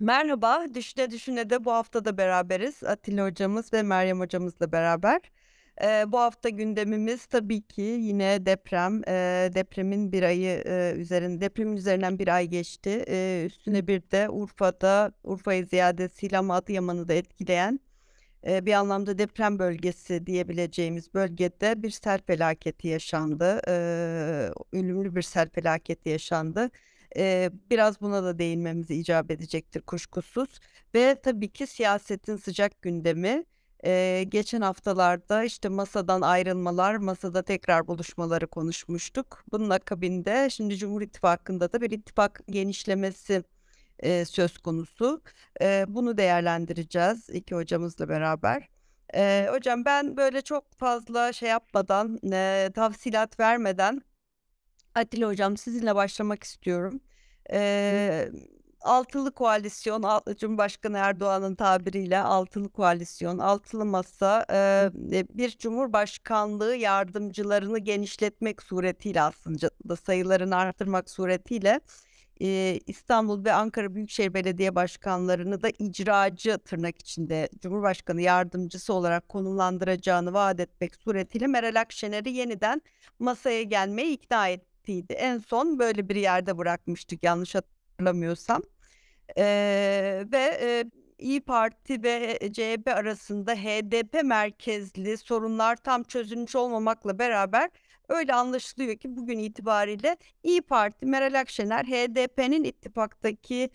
Merhaba, Düşüne Düşüne de bu hafta da beraberiz. Atilla hocamız ve Meryem hocamızla beraber. Eee, bu hafta gündemimiz tabii ki yine deprem. Eee, depremin bir ayı eee, üzerinde, depremin üzerinden bir ay geçti. Eee, üstüne bir de Urfa'da, Urfa'yı ziyadesiyle ama Adıyaman'ı da etkileyen eee, bir anlamda deprem bölgesi diyebileceğimiz bölgede bir sel felaketi yaşandı. Eee, ölümlü bir sel felaketi yaşandı. Biraz buna da değinmemiz icap edecektir kuşkusuz ve tabii ki siyasetin sıcak gündemi. Geçen haftalarda işte masadan ayrılmalar, masada tekrar buluşmaları konuşmuştuk. Bunun akabinde şimdi Cumhur İttifakı'nda da bir ittifak genişlemesi söz konusu. Bunu değerlendireceğiz iki hocamızla beraber. Eee, hocam ben böyle çok fazla şey yapmadan, eee, tavsilat vermeden Atilla hocam sizinle başlamak istiyorum. Eee, altılı koalisyon, al- Cumhurbaşkanı Erdoğan'ın tabiriyle altılı koalisyon, altılı masa eee, bir cumhurbaşkanlığı yardımcılarını genişletmek suretiyle aslında sayılarını arttırmak suretiyle eee, İstanbul ve Ankara Büyükşehir Belediye Başkanlarını da icracı tırnak içinde Cumhurbaşkanı yardımcısı olarak konumlandıracağını vaat etmek suretiyle Meral Akşener'i yeniden masaya gelmeye ikna ettiydi. En son böyle bir yerde bırakmıştık yanlış hatırlamıyorsam. Eee, ve eee, İyi Parti ve CHP arasında HDP merkezli sorunlar tam çözülmüş olmamakla beraber öyle anlaşılıyor ki bugün itibariyle İyi Parti, Meral Akşener, HDP'nin ittifaktaki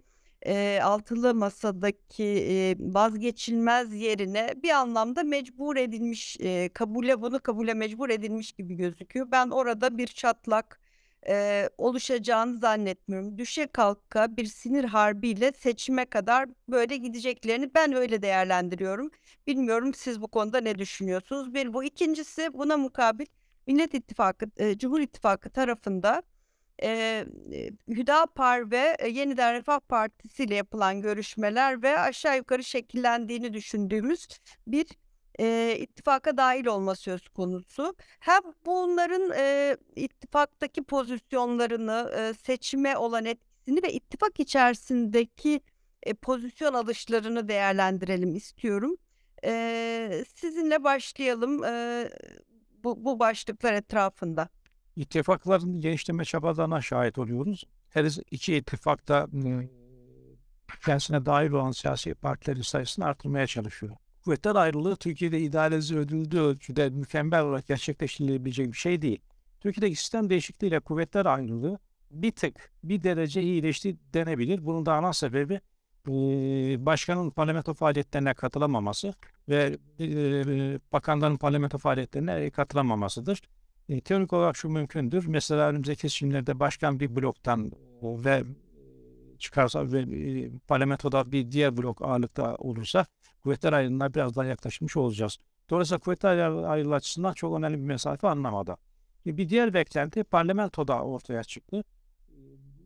eee, altılı masadaki eee, vazgeçilmez yerine bir anlamda mecbur edilmiş, eee, kabule bunu kabule mecbur edilmiş gibi gözüküyor. Ben orada bir çatlak eee, oluşacağını zannetmiyorum. Düşe kalka bir sinir harbiyle seçime kadar böyle gideceklerini ben öyle değerlendiriyorum. Bilmiyorum siz bu konuda ne düşünüyorsunuz? Bir bu. İkincisi buna mukabil Millet İttifakı, eee, Cumhur İttifakı tarafında eee, Hüdapar ve e, Yeniden Refah Partisi ile yapılan görüşmeler ve aşağı yukarı şekillendiğini düşündüğümüz bir eee, ittifaka dahil olma söz konusu. Hem bunların eee, ittifaktaki pozisyonlarını, eee, seçime olan etkisini ve ittifak içerisindeki e, pozisyon alışlarını değerlendirelim istiyorum. Eee, sizinle başlayalım eee, bu, bu başlıklar etrafında. İttifakların genişleme çabalarına şahit oluyoruz. Her iki ittifak da e, kendisine dahil olan siyasi partilerin sayısını artırmaya çalışıyor. Kuvvetler ayrılığı Türkiye'de idealize ödüldüğü ölçüde mükemmel olarak gerçekleştirilebilecek bir şey değil. Türkiye'deki sistem değişikliğiyle kuvvetler ayrılığı bir tık, bir derece iyileşti denebilir. Bunun da ana sebebi başkanın parlamento faaliyetlerine katılamaması ve bakanların parlamento faaliyetlerine katılamamasıdır. Teorik olarak şu mümkündür. Mesela önümüzdeki seçimlerde başkan bir bloktan ve çıkarsa ve e, parlamentoda bir diğer blok ağırlıkta olursa kuvvetler ayrılığına biraz daha yaklaşmış olacağız. Dolayısıyla kuvvetler ayrılığı açısından çok önemli bir mesafe anlamada. E, bir diğer beklenti parlamentoda ortaya çıktı.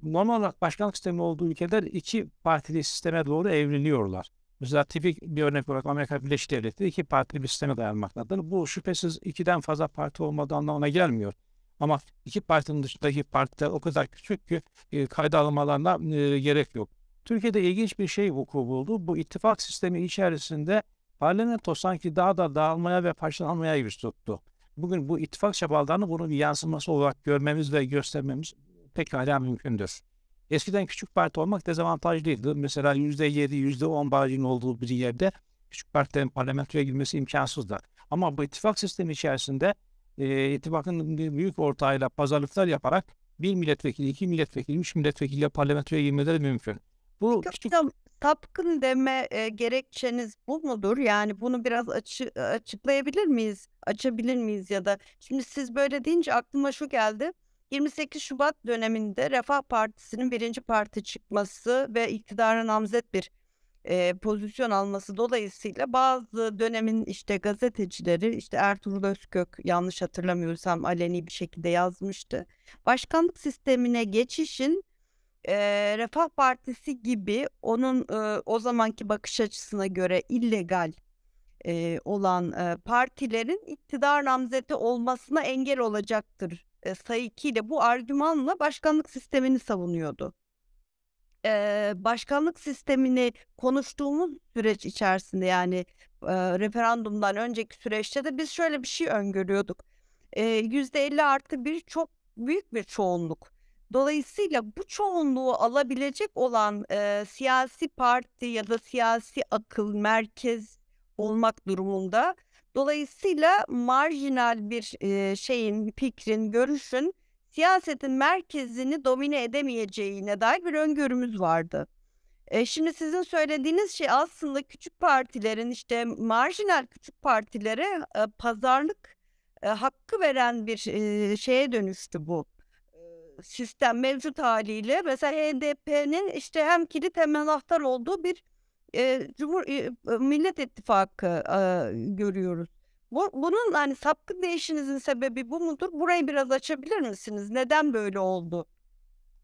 Normal olarak başkanlık sistemi olduğu ülkeler iki partili sisteme doğru evriliyorlar. Mesela tipik bir örnek olarak Amerika Birleşik Devletleri iki partili bir sisteme dayanmaktadır. Bu şüphesiz ikiden fazla parti olmadığı anlamına gelmiyor. Ama iki partinin dışındaki partiler o kadar küçük ki e, kayda almalarına e, gerek yok. Türkiye'de ilginç bir şey vuku buldu. Bu ittifak sistemi içerisinde parlamento sanki daha da dağılmaya ve parçalanmaya yüz tuttu. Bugün bu ittifak çabalarını bunun bir yansıması olarak görmemiz ve göstermemiz pekala mümkündür. Eskiden küçük parti olmak dezavantajlıydı. Mesela %7, %10 barajın olduğu bir yerde küçük partilerin parlamentoya girmesi imkansızdı. Ama bu ittifak sistemi içerisinde e, ittifakın büyük ortağıyla pazarlıklar yaparak bir milletvekili, iki milletvekili, üç milletvekiliyle parlamentoya girmeleri mümkün. Bu küçük... sapkın deme e, gerekçeniz bu mudur? Yani bunu biraz açı, açıklayabilir miyiz? Açabilir miyiz ya da şimdi siz böyle deyince aklıma şu geldi. 28 Şubat döneminde Refah Partisi'nin birinci parti çıkması ve iktidara namzet bir e, pozisyon alması dolayısıyla bazı dönemin işte gazetecileri işte Ertuğrul Özkök yanlış hatırlamıyorsam aleni bir şekilde yazmıştı. Başkanlık sistemine geçişin e, Refah Partisi gibi onun e, o zamanki bakış açısına göre illegal e, olan e, partilerin iktidar namzeti olmasına engel olacaktır e, sayı 2 ile bu argümanla başkanlık sistemini savunuyordu. Eee, başkanlık sistemini konuştuğumuz süreç içerisinde yani eee, referandumdan önceki süreçte de biz şöyle bir şey öngörüyorduk. Eee, %50 artı bir çok büyük bir çoğunluk. Dolayısıyla bu çoğunluğu alabilecek olan eee, siyasi parti ya da siyasi akıl merkez olmak durumunda. Dolayısıyla marjinal bir eee, şeyin, fikrin, görüşün siyasetin merkezini domine edemeyeceğine dair bir öngörümüz vardı. E, şimdi sizin söylediğiniz şey aslında küçük partilerin işte marjinal küçük partilere e, pazarlık e, hakkı veren bir e, şeye dönüştü bu e, sistem mevcut haliyle. Mesela HDP'nin işte hem kilit hem anahtar olduğu bir e, Cumhur e, Millet İttifakı e, görüyoruz. Bu, bunun hani sapkın değişinizin sebebi bu mudur? Burayı biraz açabilir misiniz? Neden böyle oldu?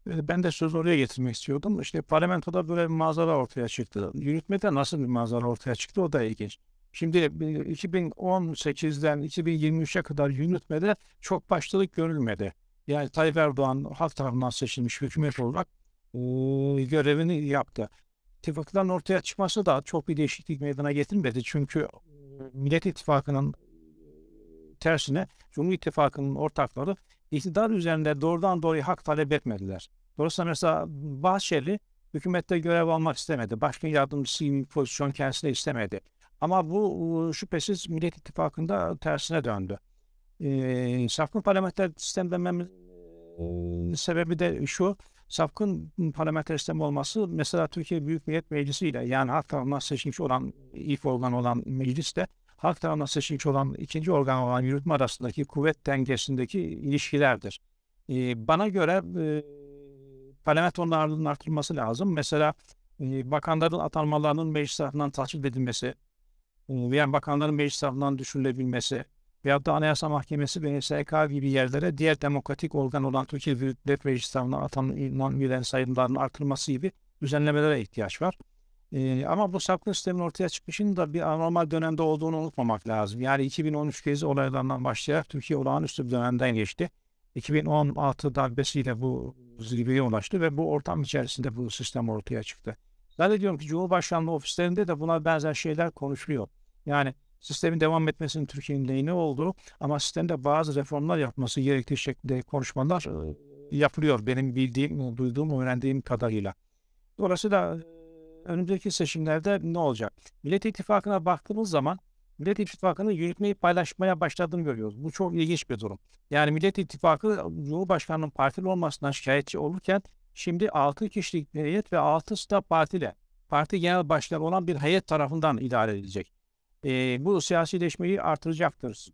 Ben de sözü oraya getirmek istiyordum. İşte parlamentoda böyle bir manzara ortaya çıktı. Yürütmede nasıl bir manzara ortaya çıktı o da ilginç. Şimdi e, 2018'den 2023'e kadar yürütmede çok başlılık görülmedi. Yani Tayyip Erdoğan halk tarafından seçilmiş hükümet olarak görevini yaptı. İttifakların ortaya çıkması da çok bir değişiklik meydana getirmedi. Çünkü Millet İttifakı'nın tersine Cumhur İttifakı'nın ortakları iktidar üzerinde doğrudan doğruya hak talep etmediler. Dolayısıyla mesela Bahçeli hükümette görev almak istemedi. Başkan yardımcısı gibi bir pozisyon kendisine istemedi. Ama bu şüphesiz Millet İttifakı'nda tersine döndü. E, safkın parlamenter sistem dememin e, sebebi de şu. Safkın parlamenter sistem olması mesela Türkiye Büyük Millet Meclisi ile yani halk tarafından seçilmiş olan ilk organ olan meclisle halk tarafından seçilmiş olan ikinci organ olan yürütme arasındaki kuvvet dengesindeki ilişkilerdir. E, bana göre e, parlamentonun ağırlığının artırılması lazım. Mesela e, bakanların atanmalarının meclis tarafından tasvip edilmesi e, veya bakanların meclis tarafından düşürülebilmesi veyahut da Anayasa Mahkemesi ve SK gibi yerlere diğer demokratik organ olan Türkiye Büyük Millet Meclisi tarafından atanan üyelerin sayımlarının artırılması gibi düzenlemelere ihtiyaç var. Ee, ama bu sapkın sistemin ortaya çıkışının da bir anormal dönemde olduğunu unutmamak lazım. Yani 2013 gezi olaylarından başlayarak Türkiye olağanüstü bir dönemden geçti. 2016 darbesiyle bu zirveye ulaştı ve bu ortam içerisinde bu sistem ortaya çıktı. Zannediyorum ki Cumhurbaşkanlığı ofislerinde de buna benzer şeyler konuşuluyor. Yani sistemin devam etmesinin Türkiye'nin lehine olduğu ama sistemde bazı reformlar yapması gerektiği şekilde konuşmalar e, yapılıyor benim bildiğim, duyduğum, öğrendiğim kadarıyla. Dolayısıyla önümüzdeki seçimlerde ne olacak? Millet İttifakı'na baktığımız zaman Millet İttifakı'nın yürütmeyi paylaşmaya başladığını görüyoruz. Bu çok ilginç bir durum. Yani Millet İttifakı Cumhurbaşkanı'nın partili olmasından şikayetçi olurken şimdi 6 kişilik bir heyet ve 6 da partiyle parti genel başkanı olan bir heyet tarafından idare edilecek. Ee, bu siyasileşmeyi artıracaktır.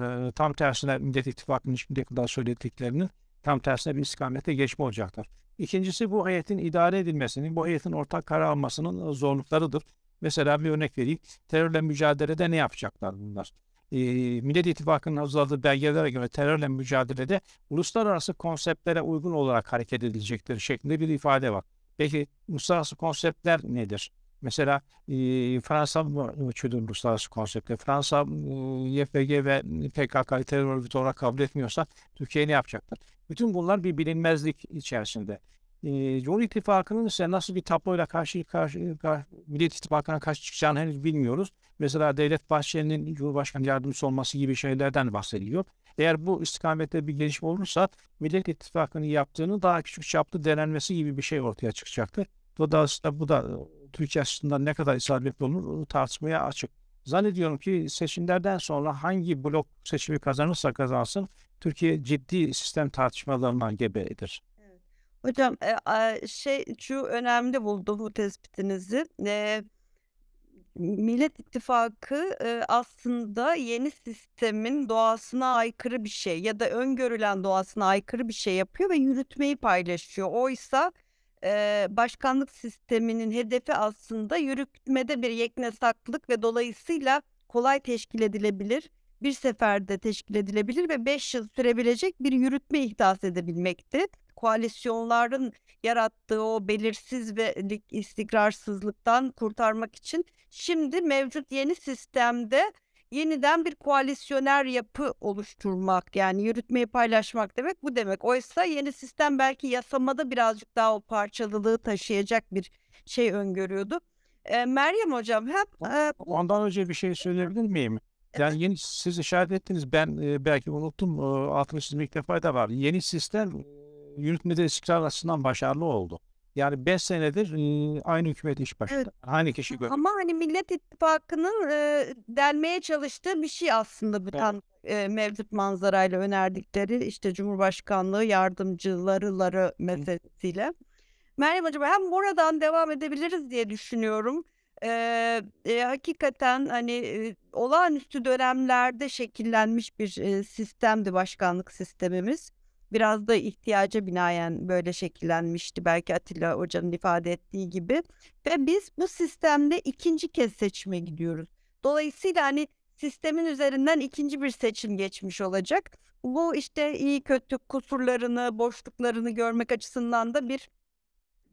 Ee, tam tersine Millet İttifakı'nın şimdiye kadar söylediklerinin tam tersine bir istikamete geçme olacaktır. İkincisi bu heyetin idare edilmesinin, bu heyetin ortak karar almasının zorluklarıdır. Mesela bir örnek vereyim. Terörle mücadelede ne yapacaklar bunlar? E, Millet İttifakı'nın hazırladığı belgelere göre terörle mücadelede uluslararası konseptlere uygun olarak hareket edilecektir şeklinde bir ifade var. Peki uluslararası konseptler nedir? Mesela e, Fransa ölçüdür uluslararası konseptler. Fransa e, YPG ve PKK'yı terör örgütü olarak kabul etmiyorsa Türkiye ne yapacaktır? Bütün bunlar bir bilinmezlik içerisinde. E, Cumhur İttifakı'nın ise nasıl bir tabloyla karşı karşı, karşı Millet İttifakı'na karşı çıkacağını henüz bilmiyoruz. Mesela Devlet Bahçeli'nin Cumhurbaşkanı yardımcısı olması gibi şeylerden bahsediliyor. Eğer bu istikamette bir gelişme olursa Millet İttifakı'nın yaptığını daha küçük çaplı denenmesi gibi bir şey ortaya çıkacaktır. Dolayısıyla bu da Türkiye açısından ne kadar isabetli olur tartışmaya açık. Zannediyorum ki seçimlerden sonra hangi blok seçimi kazanırsa kazansın Türkiye ciddi sistem tartışmalarına gebedir. Hocam e, şey şu önemli buldum bu tespitinizi. E, Millet İttifakı e, aslında yeni sistemin doğasına aykırı bir şey ya da öngörülen doğasına aykırı bir şey yapıyor ve yürütmeyi paylaşıyor. Oysa e, başkanlık sisteminin hedefi aslında yürütmede bir yeknesaklık ve dolayısıyla kolay teşkil edilebilir, bir seferde teşkil edilebilir ve 5 yıl sürebilecek bir yürütme ihdas edebilmekti. Koalisyonların yarattığı o belirsizlik istikrarsızlıktan kurtarmak için şimdi mevcut yeni sistemde yeniden bir koalisyoner yapı oluşturmak yani yürütmeyi paylaşmak demek bu demek. Oysa yeni sistem belki yasamada birazcık daha o parçalılığı taşıyacak bir şey öngörüyordu. Ee, Meryem Hocam hem e, Ondan önce bir şey söyleyebilir miyim? Yani yeni siz işaret ettiniz ben e, belki unuttum e, altını çizmekte fayda var. Yeni sistem e, yürütmede istikrar açısından başarılı oldu. Yani 5 senedir e, aynı hükümet iş başında. Evet. Aynı kişi gö- ama hani Millet İttifakı'nın e, delmeye çalıştığı bir şey aslında bu Evet. tam e, mevcut manzarayla önerdikleri işte Cumhurbaşkanlığı yardımcıları meselesiyle. Meryem Hocam hem buradan devam edebiliriz diye düşünüyorum. Ee, e, hakikaten hani e, olağanüstü dönemlerde şekillenmiş bir e, sistemdi başkanlık sistemimiz. Biraz da ihtiyaca binaen böyle şekillenmişti belki Atilla Hoca'nın ifade ettiği gibi. Ve biz bu sistemde ikinci kez seçime gidiyoruz. Dolayısıyla hani sistemin üzerinden ikinci bir seçim geçmiş olacak. Bu işte iyi kötü kusurlarını, boşluklarını görmek açısından da bir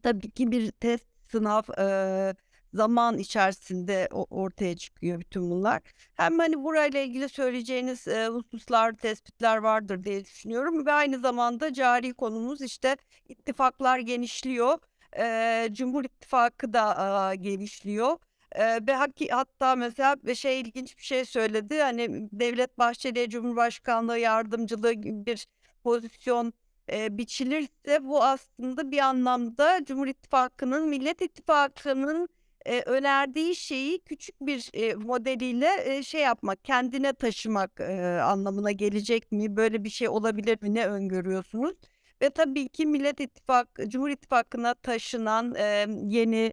tabii ki bir test, sınav, eee, zaman içerisinde ortaya çıkıyor bütün bunlar. Hem hani burayla ilgili söyleyeceğiniz eee, hususlar, tespitler vardır diye düşünüyorum ve aynı zamanda cari konumuz işte ittifaklar genişliyor. Eee, Cumhur İttifakı da aaa, genişliyor. Eee, ve hatta mesela bir şey ilginç bir şey söyledi. Hani Devlet Bahçeli'ye Cumhurbaşkanlığı yardımcılığı gibi bir pozisyon eee, biçilirse bu aslında bir anlamda Cumhur İttifakı'nın, Millet İttifakı'nın eee, önerdiği şeyi küçük bir eee, modeliyle eee, şey yapmak, kendine taşımak eee, anlamına gelecek mi? Böyle bir şey olabilir mi? Ne öngörüyorsunuz? Ve tabii ki Millet İttifakı, Cumhur İttifakı'na taşınan eee, yeni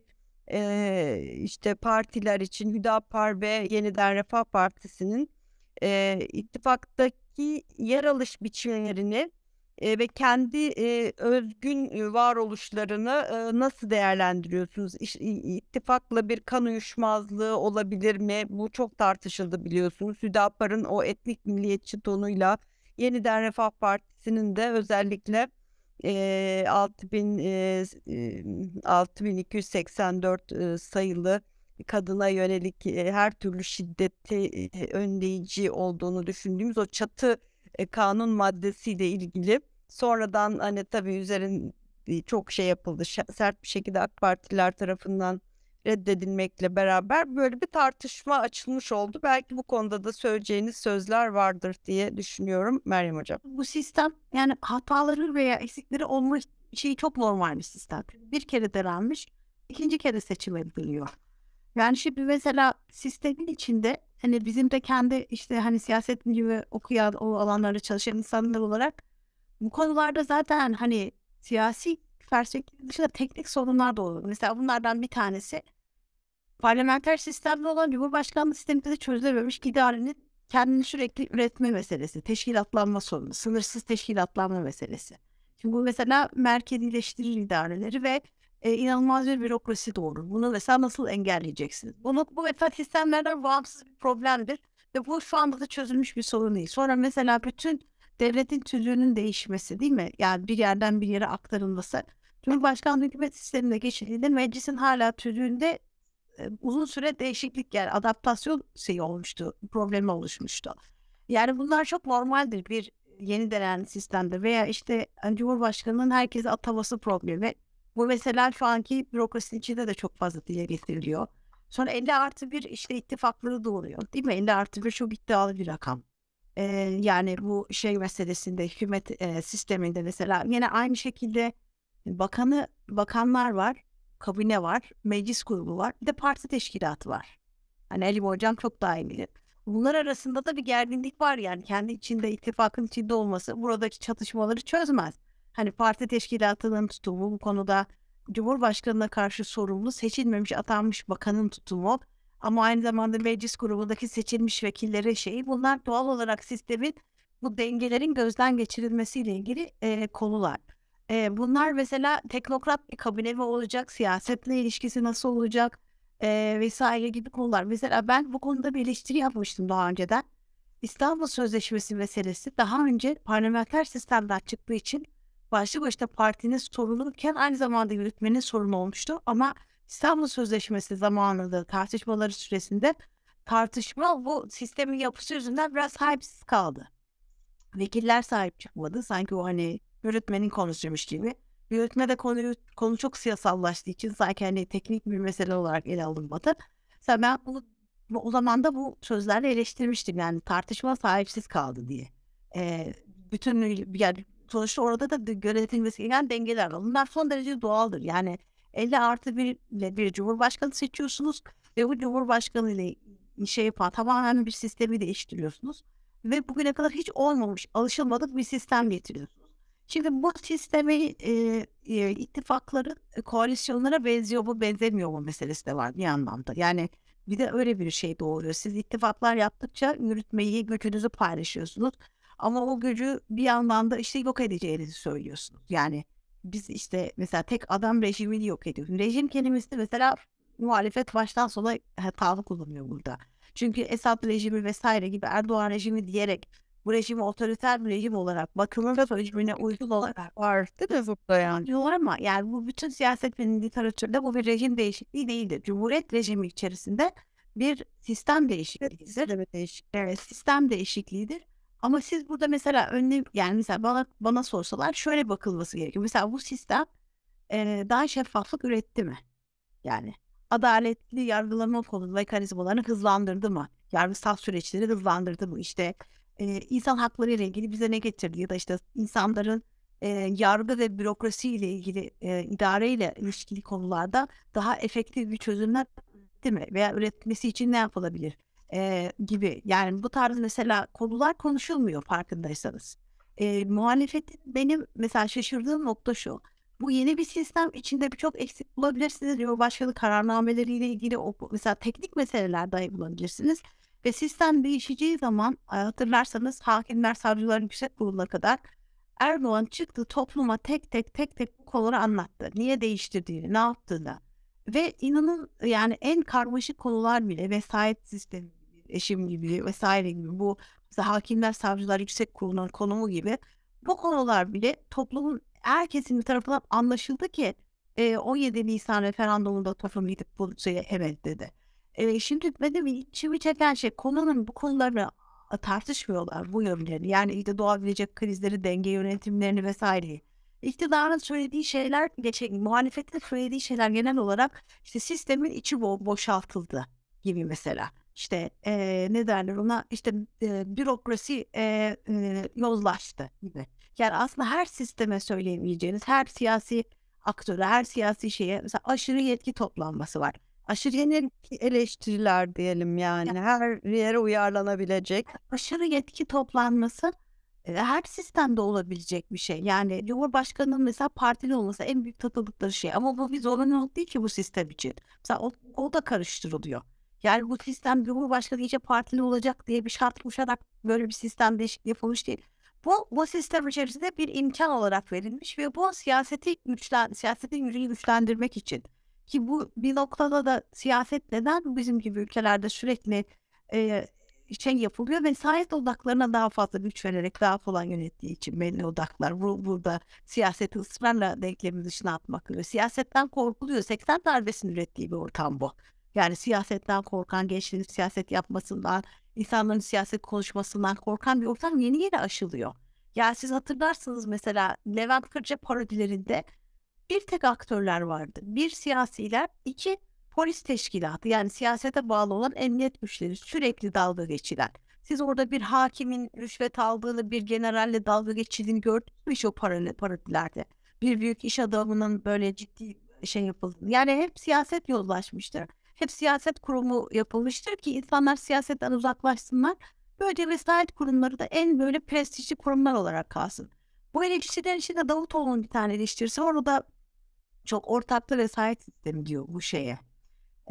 eee, işte partiler için Hüdapar ve Yeniden Refah Partisi'nin eee, ittifaktaki yer alış biçimlerini eee, ve kendi eee, özgün varoluşlarını eee, nasıl değerlendiriyorsunuz? İş, ittifakla bir kan uyuşmazlığı olabilir mi? Bu çok tartışıldı biliyorsunuz. Hüdapar'ın o etnik milliyetçi tonuyla Yeniden Refah Partisi'nin de özellikle eee 6000 eee, s- eee, 6284 eee, sayılı kadına yönelik eee, her türlü şiddeti eee, önleyici olduğunu düşündüğümüz o çatı e, kanun maddesiyle ilgili sonradan hani tabii üzerin e, çok şey yapıldı sert bir şekilde AK Partililer tarafından reddedilmekle beraber böyle bir tartışma açılmış oldu. Belki bu konuda da söyleyeceğiniz sözler vardır diye düşünüyorum Meryem Hocam. Bu sistem yani hataları veya eksikleri olma şeyi çok normal bir sistem. Bir kere denenmiş, ikinci kere seçim ediliyor. Yani şimdi mesela sistemin içinde hani bizim de kendi işte hani siyaset bilimi okuyan o alanlarda çalışan insanlar olarak bu konularda zaten hani siyasi perspektif dışında teknik sorunlar da olur. Mesela bunlardan bir tanesi parlamenter sistemde olan Cumhurbaşkanlığı sisteminde de çözülememiş idarenin kendini sürekli üretme meselesi, teşkilatlanma sorunu, sınırsız teşkilatlanma meselesi. Şimdi bu mesela merkezileştirir idareleri ve e, inanılmaz bir bürokrasi doğurur. Bunu mesela nasıl engelleyeceksiniz? Bunu, bu mesela sistemlerden bağımsız bir problemdir ve bu şu anda da çözülmüş bir sorun değil. Sonra mesela bütün devletin tüzüğünün değişmesi değil mi? Yani bir yerden bir yere aktarılması. Cumhurbaşkanlığı hükümet sistemine geçildiğinde meclisin hala tüzüğünde e, uzun süre değişiklik yani adaptasyon şeyi olmuştu, problemi oluşmuştu. Yani bunlar çok normaldir bir yeni denen sistemde veya işte Cumhurbaşkanı'nın herkese ataması problemi. Bu mesela şu anki bürokrasinin içinde de çok fazla dile getiriliyor. Sonra 50 artı 1 işte ittifakları doğuruyor değil mi? 50 artı 1 çok iddialı bir rakam. Ee, yani bu şey meselesinde hükümet e, sisteminde mesela yine aynı şekilde bakanı bakanlar var kabine var, meclis grubu var, bir de parti teşkilatı var. Hani Ali Hocam çok daha iyi. Bunlar arasında da bir gerginlik var yani kendi içinde ittifakın içinde olması buradaki çatışmaları çözmez. Hani parti teşkilatının tutumu bu konuda Cumhurbaşkanına karşı sorumlu seçilmemiş atanmış bakanın tutumu ama aynı zamanda meclis grubundaki seçilmiş vekillerin şeyi bunlar doğal olarak sistemin bu dengelerin gözden geçirilmesiyle ilgili e, konular. Eee, bunlar mesela teknokrat bir kabine mi olacak, siyasetle ilişkisi nasıl olacak, eee, vs. gibi konular. Mesela ben bu konuda bir eleştiri yapmıştım daha önceden. İstanbul Sözleşmesi meselesi daha önce parlamenter sistemden çıktığı için başlı başına partinin sorunuyken aynı zamanda yürütmenin sorunu olmuştu. Ama İstanbul Sözleşmesi zamanında tartışmaları süresinde tartışma bu sistemin yapısı yüzünden biraz sahipsiz kaldı. Vekiller sahip çıkmadı. Sanki o hani yürütmenin konusuymuş gibi. Yürütmede konu, konu çok siyasallaştığı için sanki hani teknik bir mesele olarak ele alınmadı. Mesela ben bunu o zaman da bu sözlerle eleştirmiştim yani tartışma sahipsiz kaldı diye. Ee, bütün yani sonuçta orada da yönetilmesi gereken dengeler var. Bunlar son derece doğaldır. Yani 50 artı bir ile bir cumhurbaşkanı seçiyorsunuz ve bu cumhurbaşkanı ile şey yapan tamamen bir sistemi değiştiriyorsunuz. Ve bugüne kadar hiç olmamış, alışılmadık bir sistem getiriyorsunuz. Şimdi bu sistemi e, e, ittifakların e, koalisyonlara benziyor mu benzemiyor mu meselesi de var bir anlamda. Yani bir de öyle bir şey doğuyor. Siz ittifaklar yaptıkça yürütmeyi, gücünüzü paylaşıyorsunuz. Ama o gücü bir yandan da işte yok edeceğinizi söylüyorsunuz. Yani biz işte mesela tek adam rejimini yok ediyoruz. Rejim kelimesi mesela muhalefet baştan sona hatalı kullanıyor burada. Çünkü Esad rejimi vesaire gibi Erdoğan rejimi diyerek bu rejimi otoriter bir rejim olarak Batı'nın rejimine uygun olarak var değil mi yani? diyorlar ama yani bu bütün siyaset ve literatürde bu bir rejim değişikliği değildir. Cumhuriyet rejimi içerisinde bir sistem değişikliğidir. Evet, sistem değişikliğidir. Ama siz burada mesela önlem yani mesela bana bana sorsalar şöyle bakılması gerekiyor. Mesela bu sistem e, daha şeffaflık üretti mi? Yani adaletli yargılama konu mekanizmalarını hızlandırdı mı? Yargısal süreçleri hızlandırdı mı? İşte e, insan hakları ile ilgili bize ne getirdi? Ya da işte insanların e, yargı ve bürokrasi ile ilgili e, idare ile ilişkili konularda daha efektif bir çözümler değil mi? Veya üretmesi için ne yapılabilir? E, gibi. Yani bu tarz mesela konular konuşulmuyor farkındaysanız. E, muhalefetin benim mesela şaşırdığım nokta şu. Bu yeni bir sistem içinde birçok eksik bulabilirsiniz. Cumhurbaşkanı kararnameleriyle ilgili o, mesela teknik meseleler dahi bulabilirsiniz. Ve sistem değişeceği zaman hatırlarsanız hakimler, savcıların yüksek kuruluna kadar Erdoğan çıktı topluma tek tek tek tek bu konuları anlattı. Niye değiştirdiğini, ne yaptığını. Ve inanın yani en karmaşık konular bile vesayet sistemi eşim gibi vesaire gibi bu mesela hakimler, savcılar, yüksek kurulunun konumu gibi bu konular bile toplumun her kesimi tarafından anlaşıldı ki e, 17 Nisan referandumunda toplum gidip bu şeye evet dedi. E, şimdi benim içimi çeken şey konunun bu konularını tartışmıyorlar bu yönlerini. Yani işte doğabilecek krizleri, denge yönetimlerini vesaireyi. İktidarın söylediği şeyler, geçen muhalefetin söylediği şeyler genel olarak işte sistemin içi bo boşaltıldı gibi mesela. İşte e, ne derler ona işte e, bürokrasi e, e, yozlaştı gibi. Yani aslında her sisteme söyleyemeyeceğiniz, her siyasi aktöre, her siyasi şeye mesela aşırı yetki toplanması var. Aşırı yeni eleştiriler diyelim yani. Ya. Her yere uyarlanabilecek. Aşırı yetki toplanması her sistemde olabilecek bir şey. Yani Cumhurbaşkanı'nın mesela partili olması en büyük takıldıkları şey. Ama bu bir zorunluluk değil ki bu sistem için. Mesela o, o da karıştırılıyor. Yani bu sistem Cumhurbaşkanı iyice partili olacak diye bir şart koşarak böyle bir sistem değişikliği yapılmış değil. Bu, bu sistem içerisinde bir imkan olarak verilmiş ve bu siyaseti güçlen, siyasetin gücünü güçlendirmek için. Ki bu bir noktada da siyaset neden bizim gibi ülkelerde sürekli e, şey yapılıyor ve sahip odaklarına daha fazla güç vererek daha kolay yönettiği için belli odaklar. Bu, burada siyaseti ısrarla denklemin dışına atmak ve siyasetten korkuluyor. 80 darbesini ürettiği bir ortam bu. Yani siyasetten korkan, gençlerin siyaset yapmasından, insanların siyaset konuşmasından korkan bir ortam yeni yeni aşılıyor. Yani siz hatırlarsınız mesela Levent Kırca parodilerinde bir tek aktörler vardı. Bir siyasiler, iki polis teşkilatı yani siyasete bağlı olan emniyet güçleri sürekli dalga geçilen. Siz orada bir hakimin rüşvet aldığını, bir generalle dalga geçildiğini gördünüz mü şu parodilerde? Bir büyük iş adamının böyle ciddi şey yapıldığını. Yani hep siyaset yollaşmıştır. Hep siyaset kurumu yapılmıştır ki insanlar siyasetten uzaklaşsınlar. Böylece vesayet kurumları da en böyle prestijli kurumlar olarak kalsın. Bu eleştiriler içinde Davutoğlu'nun bir tane eleştirisi var. O da çok ortaklı vesayet sistemi diyor bu şeye.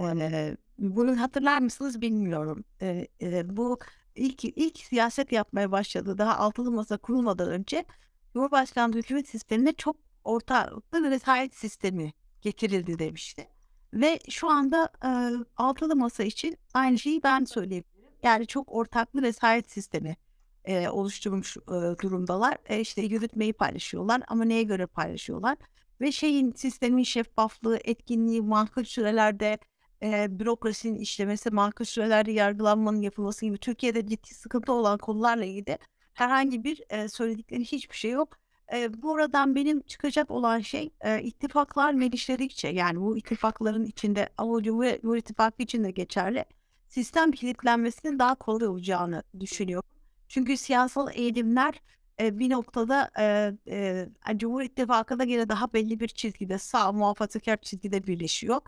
Ee, bunu hatırlar mısınız bilmiyorum. Ee, e, bu ilk ilk siyaset yapmaya başladı. Daha altılı masa kurulmadan önce Cumhurbaşkanlığı hükümet sistemine çok ortaklı vesayet sistemi getirildi demişti. Ve şu anda e, altılı masa için aynı şeyi ben söyleyebilirim. Yani çok ortaklı vesayet sistemi e, oluşturmuş e, durumdalar. E, işte yürütmeyi paylaşıyorlar ama neye göre paylaşıyorlar? Ve şeyin sistemin şeffaflığı, etkinliği, makul sürelerde e, bürokrasinin işlemesi, makul sürelerde yargılanmanın yapılması gibi Türkiye'de ciddi sıkıntı olan konularla ilgili herhangi bir e, söyledikleri hiçbir şey yok. E, buradan benim çıkacak olan şey e, ittifaklar geliştirdikçe yani bu ittifakların içinde ama Cumhur, Cumhur İttifakı için de geçerli sistem kilitlenmesinin daha kolay olacağını düşünüyorum. Çünkü siyasal eğilimler e, bir noktada e, e, Cumhur İttifakı'nda yine daha belli bir çizgide sağ muhafazakar çizgide birleşiyor.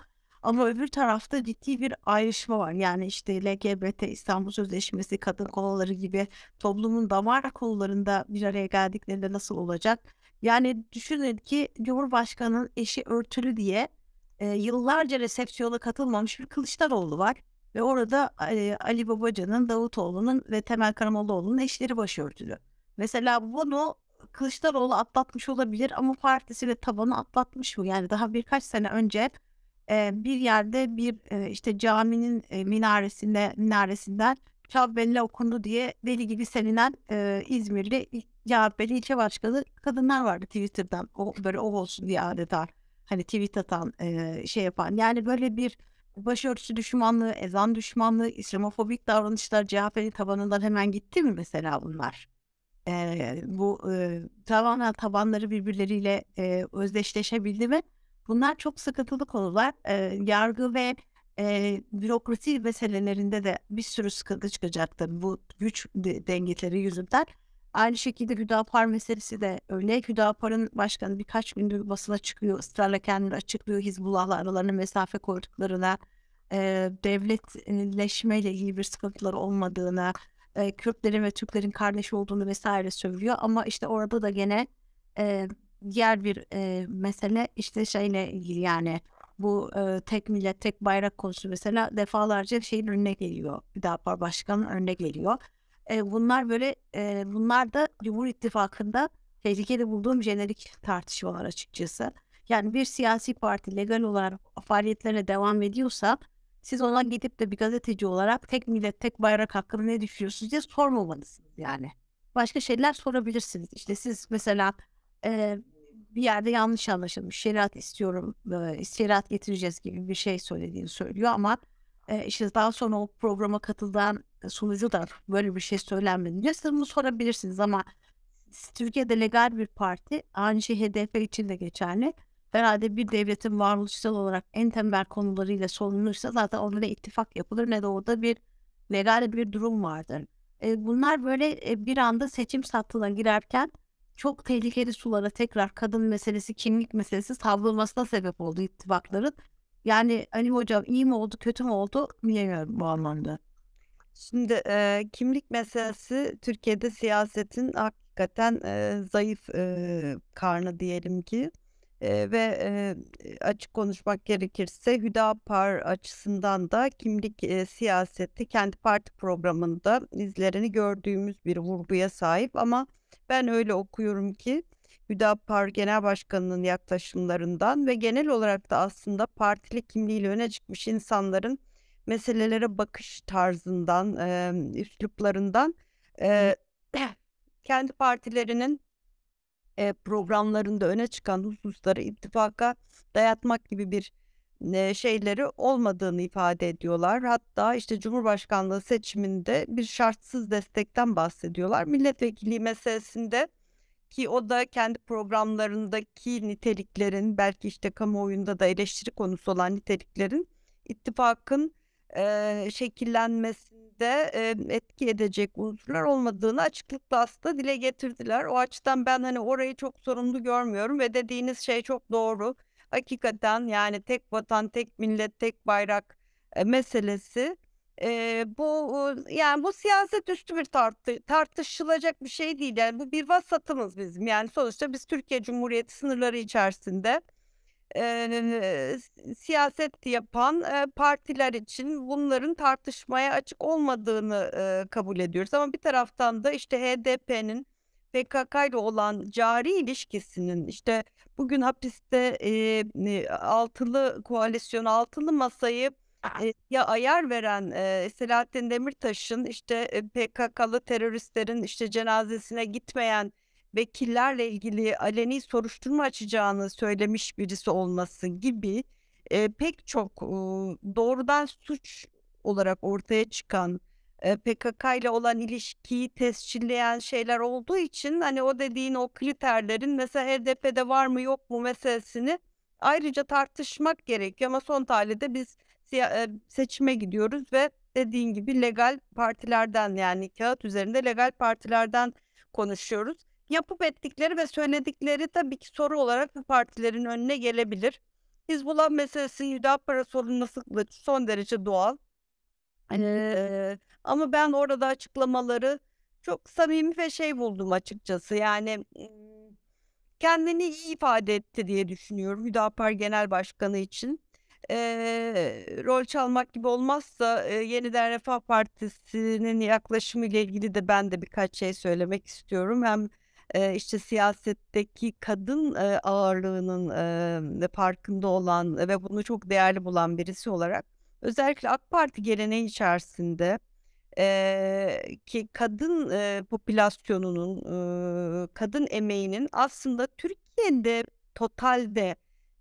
Ama öbür tarafta ciddi bir ayrışma var. Yani işte LGBT, İstanbul Sözleşmesi, kadın konuları gibi toplumun damar konularında bir araya geldiklerinde nasıl olacak? Yani düşünün ki Cumhurbaşkanı'nın eşi örtülü diye e, yıllarca resepsiyona katılmamış bir Kılıçdaroğlu var. Ve orada e, Ali Babacan'ın, Davutoğlu'nun ve Temel Karamollaoğlu'nun eşleri başörtülü. Mesela bunu Kılıçdaroğlu atlatmış olabilir ama partisi ve tabanı atlatmış mı? Yani daha birkaç sene önce e, bir yerde bir e, işte caminin e, minaresinde minaresinden Şabbeli okundu diye deli gibi selinen e, İzmirli CHP'li ilçe başkanı kadınlar vardı Twitter'dan. O böyle o olsun diye adeta hani tweet atan e, şey yapan. Yani böyle bir başörtüsü düşmanlığı, ezan düşmanlığı, İslamofobik davranışlar CHP'nin tabanından hemen gitti mi mesela bunlar? Ee, bu e, tamamen tabanları birbirleriyle e, özdeşleşebildi mi? Bunlar çok sıkıntılı konular. E, yargı ve e, bürokrasi meselelerinde de bir sürü sıkıntı çıkacaktır bu güç dengeleri yüzünden. Aynı şekilde Hüdapar meselesi de öyle. Hüdapar'ın başkanı birkaç gündür basına çıkıyor, ısrarla kendini açıklıyor Hizbullah'la aralarına mesafe koyduklarına, e, devletleşmeyle ilgili bir sıkıntıları olmadığına, e, Kürtlerin ve Türklerin kardeş olduğunu vesaire söylüyor. Ama işte orada da gene e, diğer bir e, mesele işte şeyle ilgili yani bu e, tek millet tek bayrak konusu mesela defalarca şeyin önüne geliyor. Hüdapar Başkanı'nın önüne geliyor. E, bunlar böyle e, bunlar da Cumhur İttifakı'nda tehlikeli bulduğum jenerik tartışmalar açıkçası. Yani bir siyasi parti legal olarak faaliyetlerine devam ediyorsa siz ona gidip de bir gazeteci olarak tek millet tek bayrak hakkında ne düşünüyorsunuz diye sormamalısınız yani. Başka şeyler sorabilirsiniz. İşte siz mesela e, bir yerde yanlış anlaşılmış şeriat istiyorum, e, şeriat getireceğiz gibi bir şey söylediğini söylüyor ama e, işte daha sonra o programa katılan sunucu da böyle bir şey söylenmedi diye siz bunu sorabilirsiniz ama Türkiye'de legal bir parti aynı şey HDP için de geçerli. Herhalde bir devletin varoluşsal olarak en temel konularıyla sorumluysa zaten orada ittifak yapılır ne de orada bir legal bir durum vardır. E, bunlar böyle e, bir anda seçim sattığına girerken çok tehlikeli sulara tekrar kadın meselesi, kimlik meselesi savrulmasına sebep oldu ittifakların. Yani Ali Hocam iyi mi oldu, kötü mü oldu bilemiyorum bu anlamda. Şimdi e, kimlik meselesi Türkiye'de siyasetin hakikaten e, zayıf e, karnı diyelim ki. E, ve e, açık konuşmak gerekirse Hüdapar açısından da kimlik e, siyaseti kendi parti programında izlerini gördüğümüz bir vurguya sahip ama ben öyle okuyorum ki Hüdapar Genel Başkanı'nın yaklaşımlarından ve genel olarak da aslında partili kimliğiyle öne çıkmış insanların meselelere bakış tarzından, e, üsluplarından e, kendi partilerinin e, programlarında öne çıkan hususları ittifaka dayatmak gibi bir şeyleri olmadığını ifade ediyorlar. Hatta işte Cumhurbaşkanlığı seçiminde bir şartsız destekten bahsediyorlar. Milletvekili meselesinde ki o da kendi programlarındaki niteliklerin belki işte kamuoyunda da eleştiri konusu olan niteliklerin ittifakın e, şekillenmesinde e, etki edecek unsurlar olmadığını açıklıkla aslında dile getirdiler. O açıdan ben hani orayı çok sorumlu görmüyorum ve dediğiniz şey çok doğru. Hakikaten yani tek vatan, tek millet, tek bayrak meselesi e, bu yani bu siyaset üstü bir tartı, tartışılacak bir şey değil. Yani bu bir vasatımız bizim. Yani sonuçta biz Türkiye Cumhuriyeti sınırları içerisinde e, siyaset yapan e, partiler için bunların tartışmaya açık olmadığını e, kabul ediyoruz. Ama bir taraftan da işte HDP'nin PKK ile olan cari ilişkisinin işte bugün hapiste e, altılı koalisyon altılı masayı e, ya ayar veren e, Selahattin Demirtaş'ın işte e, PKK'lı teröristlerin işte cenazesine gitmeyen vekillerle ilgili aleni soruşturma açacağını söylemiş birisi olması gibi e, pek çok e, doğrudan suç olarak ortaya çıkan PKK ile olan ilişkiyi tescilleyen şeyler olduğu için hani o dediğin o kriterlerin mesela HDP'de var mı yok mu meselesini ayrıca tartışmak gerekiyor ama son tahlilde biz seçime gidiyoruz ve dediğin gibi legal partilerden yani kağıt üzerinde legal partilerden konuşuyoruz. Yapıp ettikleri ve söyledikleri tabii ki soru olarak bu partilerin önüne gelebilir. Hizbullah meselesi Hüdapara sorulması son derece doğal. Ee, ama ben orada açıklamaları çok samimi ve şey buldum açıkçası. Yani kendini iyi ifade etti diye düşünüyorum Hüdapar Genel Başkanı için. E, rol çalmak gibi olmazsa e, Yeniden Refah Partisi'nin yaklaşımı ile ilgili de ben de birkaç şey söylemek istiyorum. Hem e, işte siyasetteki kadın e, ağırlığının e, farkında olan ve bunu çok değerli bulan birisi olarak özellikle AK Parti geleneği içerisinde e, ki kadın e, popülasyonunun e, kadın emeğinin aslında Türkiye'de totalde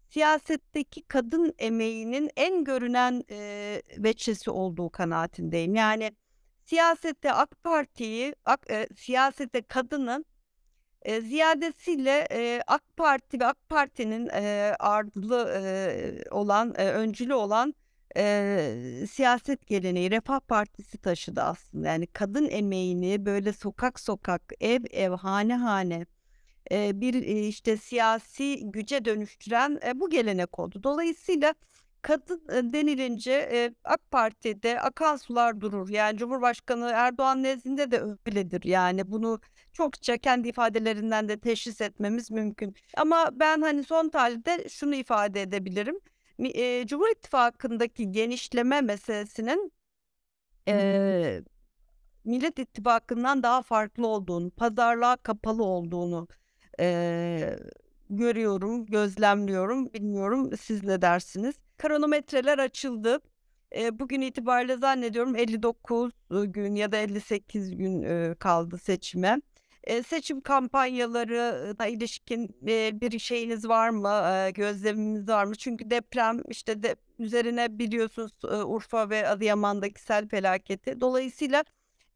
siyasetteki kadın emeğinin en görünen e, veçesi olduğu kanaatindeyim. Yani siyasette AK Parti'yi, AK, e, siyasette kadının e, ziyadesiyle e, AK Parti ve AK Parti'nin e, ardılı e, olan, e, öncülü olan e, siyaset geleneği Refah Partisi taşıdı aslında. Yani kadın emeğini böyle sokak sokak, ev ev, hane hane e, bir e, işte siyasi güce dönüştüren e, bu gelenek oldu. Dolayısıyla kadın denilince e, AK Parti'de akan sular durur. Yani Cumhurbaşkanı Erdoğan nezdinde de öyledir. Yani bunu çokça kendi ifadelerinden de teşhis etmemiz mümkün. Ama ben hani son tahlilde şunu ifade edebilirim. E, Cumhur İttifakı'ndaki genişleme meselesinin e, Millet İttifakı'ndan daha farklı olduğunu, pazarlığa kapalı olduğunu e, görüyorum, gözlemliyorum. Bilmiyorum siz ne dersiniz? Kronometreler açıldı. E, bugün itibariyle zannediyorum 59 gün ya da 58 gün e, kaldı seçime. Seçim kampanyalarına ilişkin e, bir şeyiniz var mı? E, gözleminiz var mı? Çünkü deprem işte de üzerine biliyorsunuz Urfa ve Adıyaman'daki sel felaketi. Dolayısıyla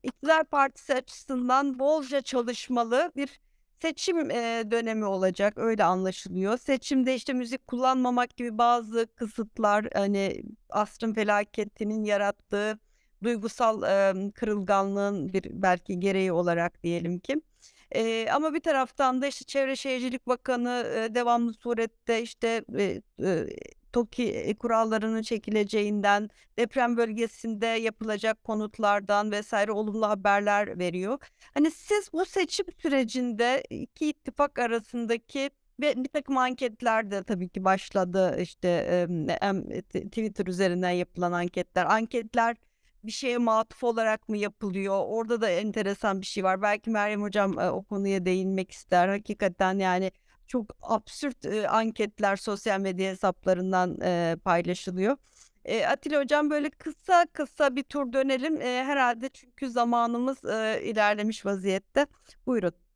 İktidar Partisi açısından bolca çalışmalı bir seçim dönemi olacak öyle anlaşılıyor. Seçimde işte müzik kullanmamak gibi bazı kısıtlar hani asrın felaketinin yarattığı duygusal e, kırılganlığın bir belki gereği olarak diyelim ki. E, ama bir taraftan da işte Çevre Şehircilik Bakanı e, devamlı surette işte e, e, TOKİ kurallarının çekileceğinden, deprem bölgesinde yapılacak konutlardan vesaire olumlu haberler veriyor. Hani siz bu seçim sürecinde iki ittifak arasındaki ve bir takım anketler de tabii ki başladı işte Twitter üzerinden yapılan anketler. Anketler bir şeye matuf olarak mı yapılıyor? Orada da enteresan bir şey var. Belki Meryem Hocam o konuya değinmek ister. Hakikaten yani çok absürt e, anketler sosyal medya hesaplarından e, paylaşılıyor. E, Atilla Hocam böyle kısa kısa bir tur dönelim. E, herhalde çünkü zamanımız e, ilerlemiş vaziyette. Buyurun.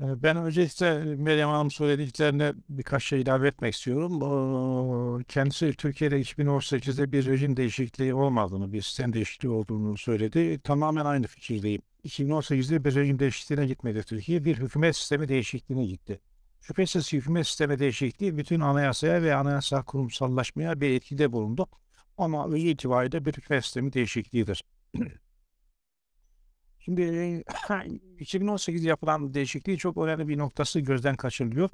Ben öncelikle Meryem Hanım söylediklerine birkaç şey ilave etmek istiyorum. Kendisi Türkiye'de 2018'de bir rejim değişikliği olmadığını, bir sistem değişikliği olduğunu söyledi. Tamamen aynı fikirdeyim. 2018'de bir rejim değişikliğine gitmedi Türkiye. Bir hükümet sistemi değişikliğine gitti. Şüphesiz hükümet sistemi değişikliği bütün anayasaya ve anayasa kurumsallaşmaya bir etkide bulundu. Ama öz itibariyle bir hükümet sistemi değişikliğidir. Şimdi 2018 yapılan değişikliği çok önemli bir noktası gözden kaçırılıyor.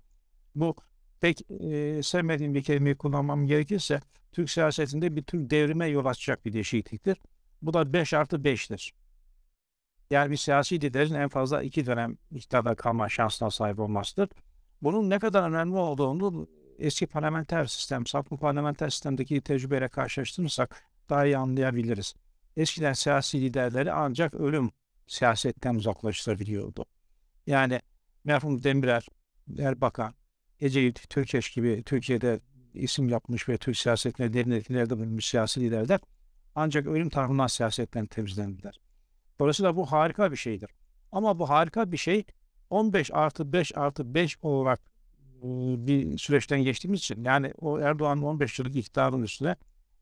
Bu pek e, sevmediğim bir kelimeyi kullanmam gerekirse Türk siyasetinde bir tür devrime yol açacak bir değişikliktir. Bu da 5 artı 5'tir. Yani bir siyasi liderin en fazla iki dönem iktidarda kalma şansına sahip olmasıdır. Bunun ne kadar önemli olduğunu eski parlamenter sistem, saflı parlamenter sistemdeki tecrübeyle karşılaştırırsak daha iyi anlayabiliriz. Eskiden siyasi liderleri ancak ölüm siyasetten uzaklaştırabiliyordu. Yani merhum Demirel, Erbakan, Ecevit, Türkeş gibi Türkiye'de isim yapmış ve Türk siyasetine derin etkilerde bulunmuş siyasi liderler ancak ölüm tarafından siyasetten temizlendiler. Dolayısıyla bu harika bir şeydir. Ama bu harika bir şey 15 artı 5 artı 5 olarak bir süreçten geçtiğimiz için yani o Erdoğan'ın 15 yıllık iktidarın üstüne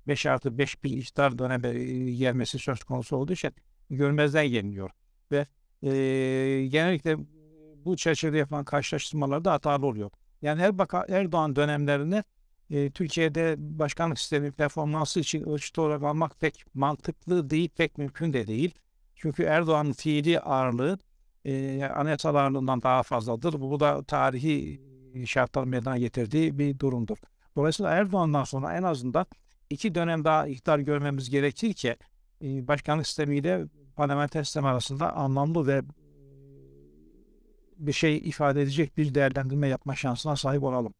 5 artı 5 bir iktidar dönemi gelmesi söz konusu olduğu için görmezden geliniyor. Ve e, genellikle bu çerçevede yapılan karşılaştırmalarda hatalı oluyor. Yani Erdoğan dönemlerinde e, Türkiye'de başkanlık sistemi performansı için ölçüt olarak almak pek mantıklı değil, pek mümkün de değil. Çünkü Erdoğan'ın fiili ağırlığı e, anayasal ağırlığından daha fazladır. Bu da tarihi şartlar meydana getirdiği bir durumdur. Dolayısıyla Erdoğan'dan sonra en azından iki dönem daha iktidar görmemiz gerekir ki başkanlık sistemiyle parlamenter sistem arasında anlamlı ve bir şey ifade edecek bir değerlendirme yapma şansına sahip olalım.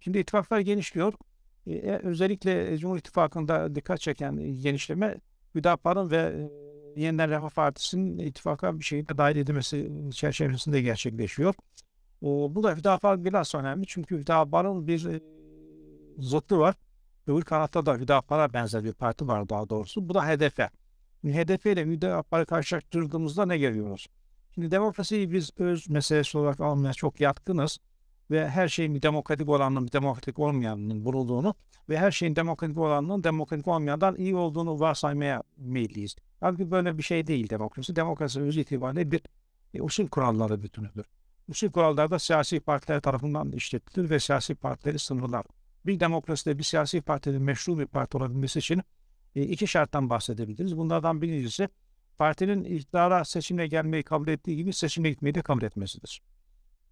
Şimdi ittifaklar genişliyor. Ee, e, özellikle Cumhur İttifakı'nda dikkat çeken genişleme Hüdapar'ın ve e, Yeniden Refah Partisi'nin ittifaka bir şekilde dahil edilmesi çerçevesinde gerçekleşiyor. E, bu da Hüdapar biraz önemli çünkü Hüdapar'ın bir e, zıttı var. Öbür kanatta da Hüdapar'a benzer bir parti var daha doğrusu. Bu da HDP. HDP ile Hüdapar'ı karşılaştırdığımızda ne görüyoruz? Şimdi demokrasiyi biz öz meselesi olarak almaya çok yatkınız ve her şeyin demokratik olanın demokratik olmayanın bulunduğunu ve her şeyin demokratik olanın demokratik olmayandan iyi olduğunu varsaymaya meyilliyiz. Halbuki böyle bir şey değil demokrasi. Demokrasi öz itibariyle bir e, usul kuralları bütünüdür. Usul kurallar da siyasi partiler tarafından işletilir ve siyasi partileri sınırlar. Bir demokraside bir siyasi partinin meşru bir parti olabilmesi için e, iki şarttan bahsedebiliriz. Bunlardan birincisi partinin iktidara seçimle gelmeyi kabul ettiği gibi seçimle gitmeyi de kabul etmesidir.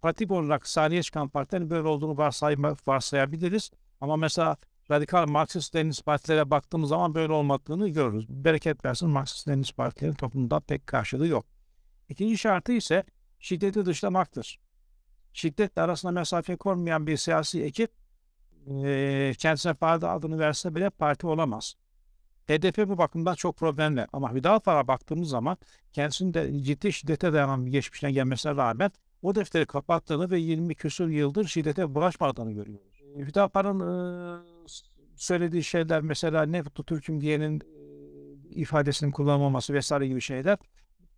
Pratik olarak sahneye çıkan partilerin böyle olduğunu varsayma, varsayabiliriz. Ama mesela radikal Marksist-Leninist partilere baktığımız zaman böyle olmadığını görürüz. Bereket versin Marksist-Leninist partilerin toplumda pek karşılığı yok. İkinci şartı ise şiddeti dışlamaktır. Şiddetle arasında mesafe koymayan bir siyasi ekip e, kendisine parti adını verse bile parti olamaz. HDP bu bakımdan çok problemli. Ama Hüdapar'a baktığımız zaman kendisinin de ciddi şiddete dayanan bir geçmişten gelmesine rağmen o defteri kapattığını ve 20 küsur yıldır şiddete bulaşmadığını görüyoruz. Hüdapar'ın e, söylediği şeyler mesela ne Türk'üm diyenin e, ifadesinin kullanılmaması vesaire gibi şeyler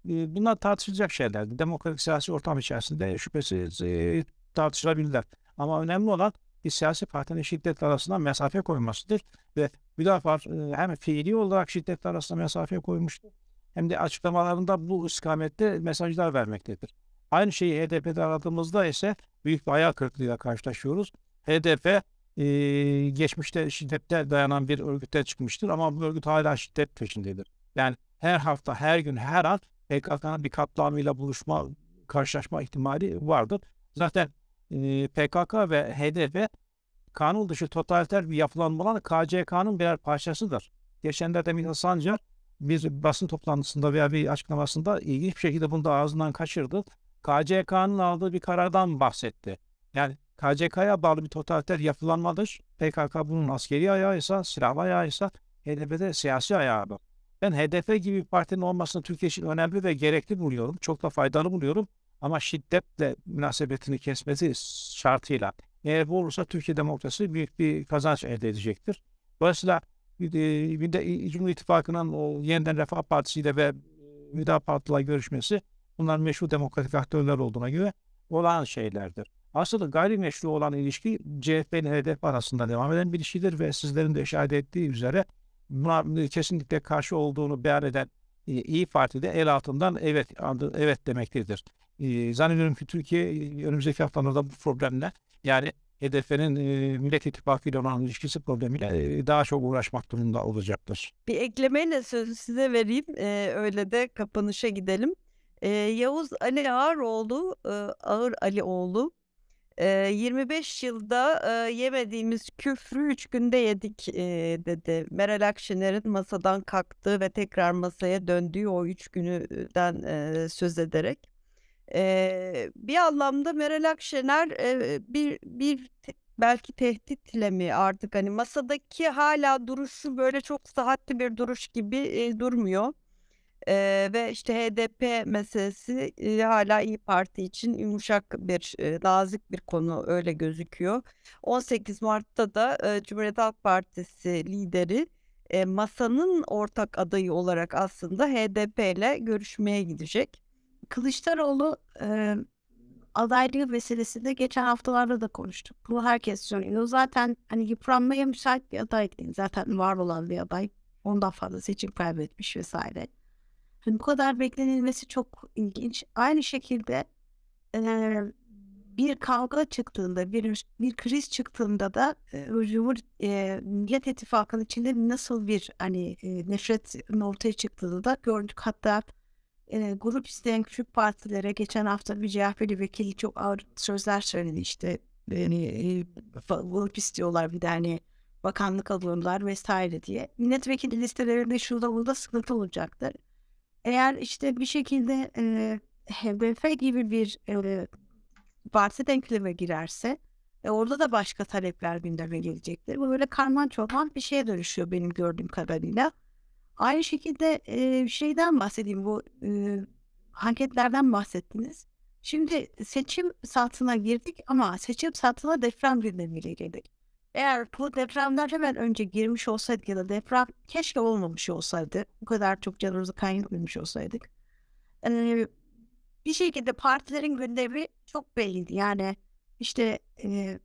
e, bunlar tartışılacak şeyler. Demokratik siyasi ortam içerisinde şüphesiz tartışılabilirler. Ama önemli olan bir siyasi partinin şiddet arasında mesafe koymasıdır ve Hüdapar e, hem fiili olarak şiddet arasında mesafe koymuştur hem de açıklamalarında bu istikamette mesajlar vermektedir. Aynı şeyi HDP'de aradığımızda ise büyük bir hayal kırıklığıyla karşılaşıyoruz. HDP e, geçmişte şiddette dayanan bir örgütte çıkmıştır ama bu örgüt hala şiddet peşindedir. Yani her hafta, her gün, her an PKK'nın bir katliamıyla buluşma, karşılaşma ihtimali vardır. Zaten PKK ve HDP kanun dışı totaliter bir yapılanmalar KCK'nın birer parçasıdır. Geçenlerde Mithat Sancar bir basın toplantısında veya bir açıklamasında ilginç bir şekilde bunu da ağzından kaçırdı. KCK'nın aldığı bir karardan bahsetti. Yani KCK'ya bağlı bir totaliter yapılanmadır. PKK bunun askeri ayağıysa, silahlı ayağıysa HDP'de siyasi ayağıdır. Ben HDP gibi bir partinin olmasını Türkiye için önemli ve gerekli buluyorum. Çok da faydalı buluyorum. Ama şiddetle münasebetini kesmesi şartıyla. Eğer bu olursa Türkiye demokrasi büyük bir kazanç elde edecektir. Dolayısıyla bir de, Cumhur İttifakı'nın o yeniden Refah Partisi ile ve Müdafaa görüşmesi bunlar meşru demokratik aktörler olduğuna göre olan şeylerdir. Aslında gayrimeşru olan ilişki CHP ile HDP arasında devam eden bir ilişkidir ve sizlerin de işaret ettiği üzere buna kesinlikle karşı olduğunu beyan eden İyi Parti'de el altından evet evet demektedir. E, zannediyorum ki Türkiye önümüzdeki haftalarda bu problemle yani HDP'nin e, Millet İttifakı ile olan ilişkisi problemiyle e, daha çok uğraşmak durumunda olacaktır. Bir eklemeyle sözü size vereyim. E, öyle de kapanışa gidelim. E, Yavuz Ali Ağaroğlu, e, Ağır Alioğlu e, 25 yılda yemediğimiz küfrü 3 günde yedik dedi. Meral Akşener'in masadan kalktığı ve tekrar masaya döndüğü o 3 günüden söz ederek. Bir anlamda Meral Akşener, bir bir belki tehditle mi artık, hani, masadaki hala duruşu böyle çok sıhhatli bir duruş gibi, durmuyor. Eee, ve, işte, HDP meselesi, eee, hâlâ İYİ Parti için yumuşak bir, eee, nazik bir konu, öyle gözüküyor. 18 Mart'ta da, eee, Cumhuriyet Halk Partisi lideri, eee, masanın ortak adayı olarak aslında HDP ile görüşmeye gidecek. Kılıçdaroğlu e, adaylığı meselesinde geçen haftalarda da konuştuk. Bunu herkes söylüyor. Zaten hani yıpranmaya müsait bir aday değil. Zaten var olan bir aday. Ondan fazla seçim kaybetmiş vesaire. Hani bu kadar beklenilmesi çok ilginç. Aynı şekilde e, bir kavga çıktığında, bir bir kriz çıktığında da e, Cumhur e, Millet İttifakı'nın içinde nasıl bir hani e, nefretin ortaya çıktığını da gördük. Hatta e, grup isteyen küçük partilere geçen hafta bir CHP'li vekili çok ağır sözler söyledi işte. Yani e, grup istiyorlar bir de hani bakanlık alıyorlar vesaire diye. Milletvekili listelerinde şurada burada sıkıntı olacaktır. Eğer işte bir şekilde e, HDP gibi bir e, parti denkleme girerse e, orada da başka talepler gündeme gelecektir. Bu böyle karman çorman bir şeye dönüşüyor benim gördüğüm kadarıyla. Aynı şekilde e, şeyden bahsedeyim bu e, anketlerden bahsettiniz. Şimdi seçim saatine girdik ama seçim saatine deprem gündemiyle girdik. Eğer bu depremden hemen önce girmiş olsaydık ya da deprem keşke olmamış olsaydı, bu kadar çok canımızı kaybetmemiş olsaydık. E, bir şekilde partilerin gündemi çok belliydi. Yani işte e,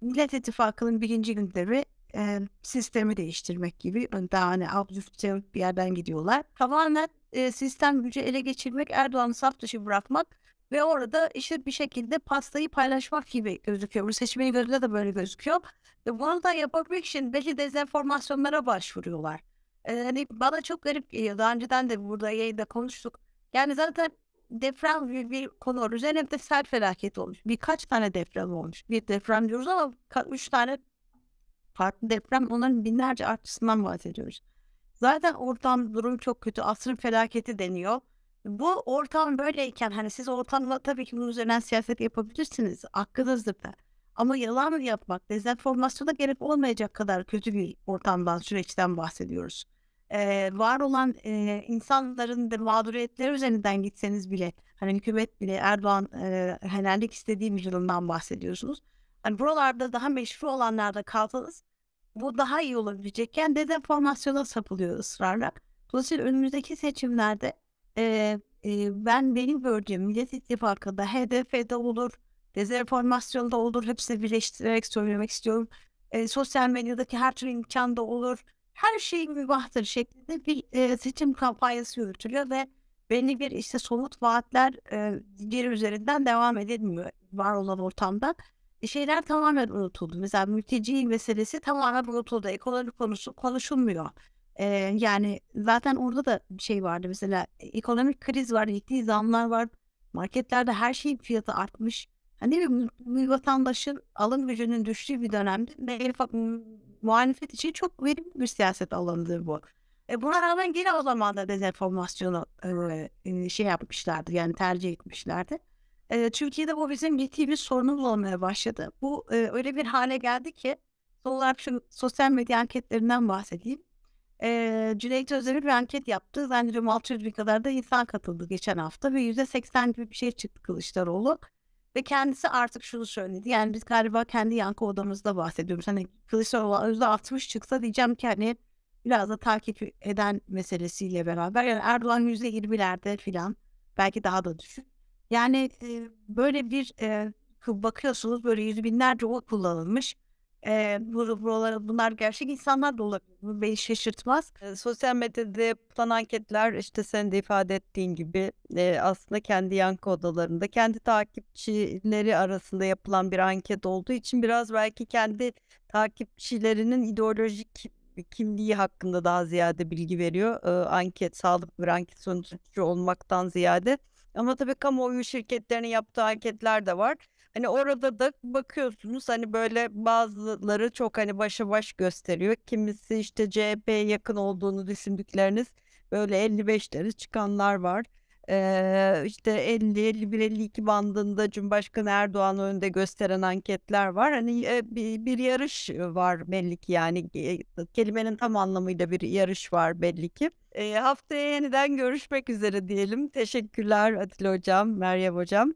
Millet İttifakı'nın birinci gündemi e, sistemi değiştirmek gibi daha hani absürt bir yerden gidiyorlar. Tamamen e, sistem gücü ele geçirmek, Erdoğan'ı saf dışı bırakmak ve orada işte bir şekilde pastayı paylaşmak gibi gözüküyor. Bu seçmenin gözünde de böyle gözüküyor. Ve bunu da yapabilmek için belli dezenformasyonlara başvuruyorlar. Ee, hani bana çok garip geliyor. Daha önceden de burada yayında konuştuk. Yani zaten deprem bir, bir konu. Üzerine de sel felaketi olmuş. Birkaç tane deprem olmuş. Bir deprem diyoruz ama üç tane farklı deprem onların binlerce artçısından bahsediyoruz. Zaten ortam durum çok kötü. Asrın felaketi deniyor. Bu ortam böyleyken hani siz ortamla tabii ki bunun üzerinden siyaset yapabilirsiniz. Hakkınızdır da. Ama yalan yapmak, dezenformasyona gerek olmayacak kadar kötü bir ortamdan, süreçten bahsediyoruz. Ee, var olan e, insanların da mağduriyetleri üzerinden gitseniz bile, hani hükümet bile Erdoğan e, helallik istediği bir durumdan bahsediyorsunuz. Hani buralarda daha meşru olanlarda kalsanız bu daha iyi olabilecekken dezenformasyona sapılıyor ısrarla. Dolayısıyla önümüzdeki seçimlerde e, e, ben benim gördüğüm Millet İttifakı'nda HDP'de olur, dezenformasyonda olur, hepsini birleştirerek söylemek istiyorum. E, sosyal medyadaki her türlü imkanda olur, her şey mübahtır şeklinde bir e, seçim kampanyası yürütülüyor ve belli bir işte somut vaatler e, geri üzerinden devam edilmiyor var olan ortamda şeyler tamamen unutuldu. Mesela mülteci meselesi tamamen unutuldu. Ekonomi konusu konuşulmuyor. Ee, yani zaten orada da şey vardı mesela ekonomik kriz var, ciddi zamlar var. Marketlerde her şeyin fiyatı artmış. Hani bir, bir vatandaşın alım gücünün düştüğü bir dönemde muhalefet için çok verimli bir siyaset alanıdır bu. E buna rağmen gene o zaman da dezenformasyonu e, şey yapmışlardı yani tercih etmişlerdi. E, Türkiye'de bu bizim ciddi bir sorunumuz olmaya başladı. Bu e, öyle bir hale geldi ki son olarak şu sosyal medya anketlerinden bahsedeyim. E, Cüneyt Özdemir bir anket yaptı. Zannediyorum 600 bin kadar da insan katıldı geçen hafta ve %80 gibi bir şey çıktı Kılıçdaroğlu. Ve kendisi artık şunu söyledi. Yani biz galiba kendi yankı odamızda bahsediyoruz. Hani Kılıçdaroğlu %60 çıksa diyeceğim ki hani biraz da takip eden meselesiyle beraber. Yani Erdoğan %20'lerde falan belki daha da düşük. Yani e, böyle bir e, bakıyorsunuz böyle yüz binlerce oy kullanılmış. E, buralar, bunlar gerçek insanlar da olabilir. Bu beni şaşırtmaz. E, sosyal medyada yapılan anketler işte sen de ifade ettiğin gibi e, aslında kendi yankı odalarında kendi takipçileri arasında yapılan bir anket olduğu için biraz belki kendi takipçilerinin ideolojik kimliği hakkında daha ziyade bilgi veriyor. E, anket, sağlıklı bir anket sonucu olmaktan ziyade. Ama tabii kamuoyu şirketlerinin yaptığı anketler de var. Hani orada da bakıyorsunuz hani böyle bazıları çok hani başa baş gösteriyor. Kimisi işte CHP'ye yakın olduğunu düşündükleriniz böyle 55'leri çıkanlar var. Ee, işte 50, 51, 52 bandında Cumhurbaşkanı Erdoğan önünde gösteren anketler var. Hani e, bir, bir yarış var belli ki yani e, kelimenin tam anlamıyla bir yarış var belli ki. E, haftaya yeniden görüşmek üzere diyelim. Teşekkürler Atilla Hocam, Meryem Hocam.